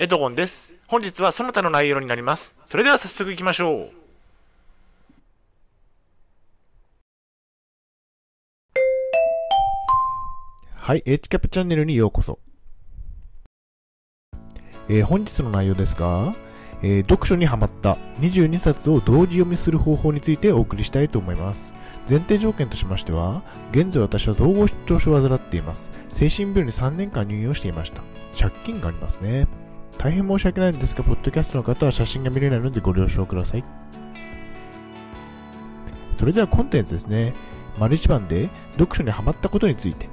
エドゴンです。本日はその他の内容になります。それでは早速行きましょう。はい、H キャプチャンネルにようこそ。えー本日の内容ですが、えー読書にハマった22冊を同時読みする方法についてお送りしたいと思います。前提条件としましては、現在私は統合失調症を患っています。精神病に3年間入院をしていました。借金がありますね。大変申し訳ないんですが、ポッドキャストの方は写真が見れないのでご了承ください。それではコンテンツですね。丸1番で読書にハマったことについて。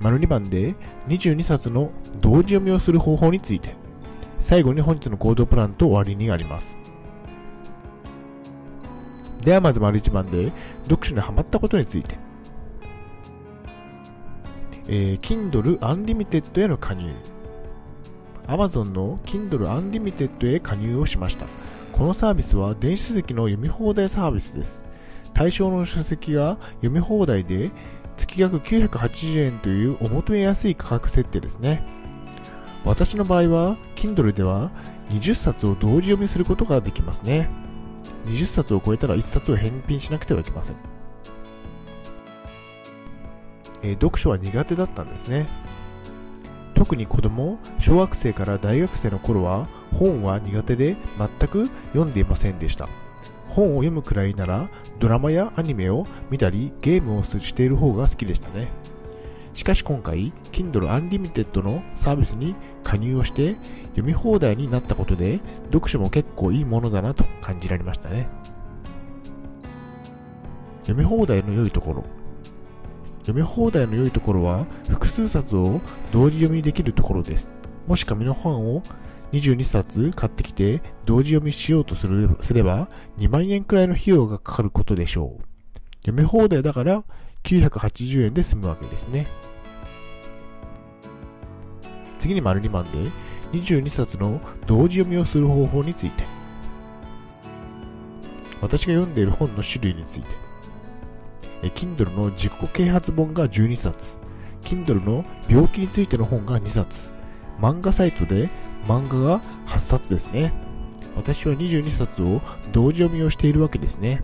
丸2番で22冊の同時読みをする方法について最後に本日の行動プランと終わりにありますではまず丸1番で読書にハマったことについてえー Kindle Unlimited への加入 Amazon の Kindle Unlimited へ加入をしましたこのサービスは電子書籍の読み放題サービスです対象の書籍が読み放題で月額980円というお求めやすい価格設定ですね。私の場合は、Kindle では20冊を同時読みすることができますね。20冊を超えたら1冊を返品しなくてはいけません。えー読書は苦手だったんですね。特に子供、小学生から大学生の頃は本は苦手で全く読んでいませんでした。本を読むくらいならドラマやアニメを見たりゲームをしている方が好きでしたね。しかし今回 Kindle Unlimited のサービスに加入をして読み放題になったことで読書も結構いいものだなと感じられましたね。読み放題の良いところ読み放題の良いところは複数冊を同時読みできるところです。もし紙の本を22冊買ってきて同時読みしようとすれば2万円くらいの費用がかかることでしょう。読み放題だから980円で済むわけですね。次に丸2番で22冊の同時読みをする方法について。私が読んでいる本の種類について。え Kindle の自己啓発本が12冊。Kindle の病気についての本が2冊。漫画サイトで漫画が8冊ですね。私は22冊を同時読みをしているわけですね。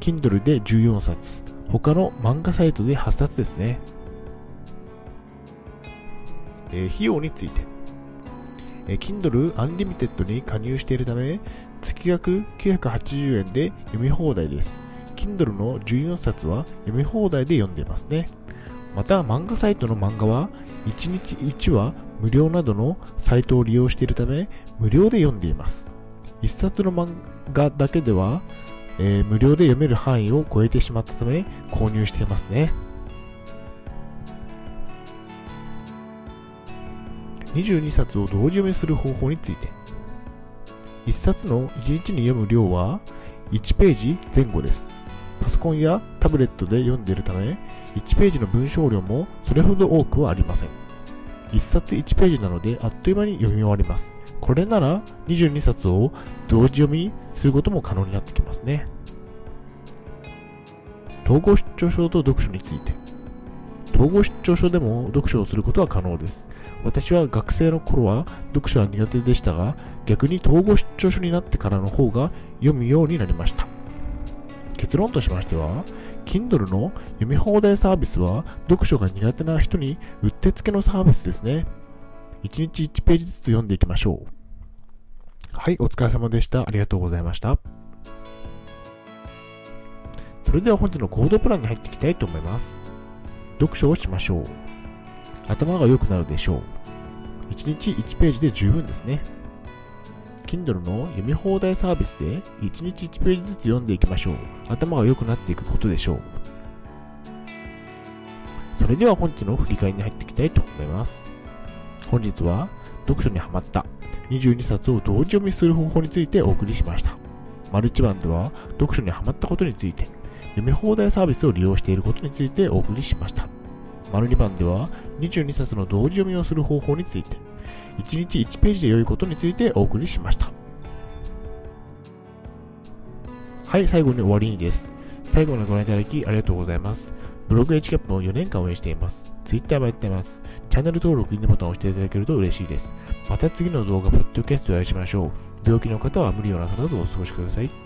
Kindle で14冊。他の漫画サイトで8冊ですね。えー費用について。えー Kindle Unlimited に加入しているため、月額980円で読み放題です。Kindle の14冊は読み放題で読んでいますね。また、漫画サイトの漫画は、1日1話無料などのサイトを利用しているため、無料で読んでいます。1冊の漫画だけでは、えー無料で読める範囲を超えてしまったため、購入していますね。22冊を同時読みする方法について。1冊の1日に読む量は1ページ前後です。パソコンやタブレットで読んでいるため、1ページの文章量もそれほど多くはありません。1冊1ページなのであっという間に読み終わります。これなら22冊を同時読みすることも可能になってきますね。統合失調症と読書について。統合失調症でも読書をすることは可能です。私は学生の頃は読書は苦手でしたが、逆に統合失調症になってからの方が読むようになりました。結論としましては、Kindle の読み放題サービスは読書が苦手な人にうってつけのサービスですね。1日1ページずつ読んでいきましょう。はい、お疲れ様でした。ありがとうございました。それでは本日の行動プランに入っていきたいと思います。読書をしましょう。頭が良くなるでしょう。1日1ページで十分ですね。Kindle の読み放題サービスで1日1ページずつ読んでいきましょう。頭が良くなっていくことでしょう。それでは本日の振り返りに入っていきたいと思います。本日は読書にハマった22冊を同時読みする方法についてお送りしました。丸1番では読書にハマったことについて、読み放題サービスを利用していることについてお送りしました。丸2番では22冊の同時読みをする方法について、1日1ページで良いことについてお送りしました。はい、最後に終わりにです。最後までご覧いただきありがとうございます。ブログ HCAP も4年間応援しています。Twitter もやってます。チャンネル登録、いいねボタンを押していただけると嬉しいです。また次の動画、ポッドキャストでお会いしましょう。病気の方は無理をなさらずお過ごしください。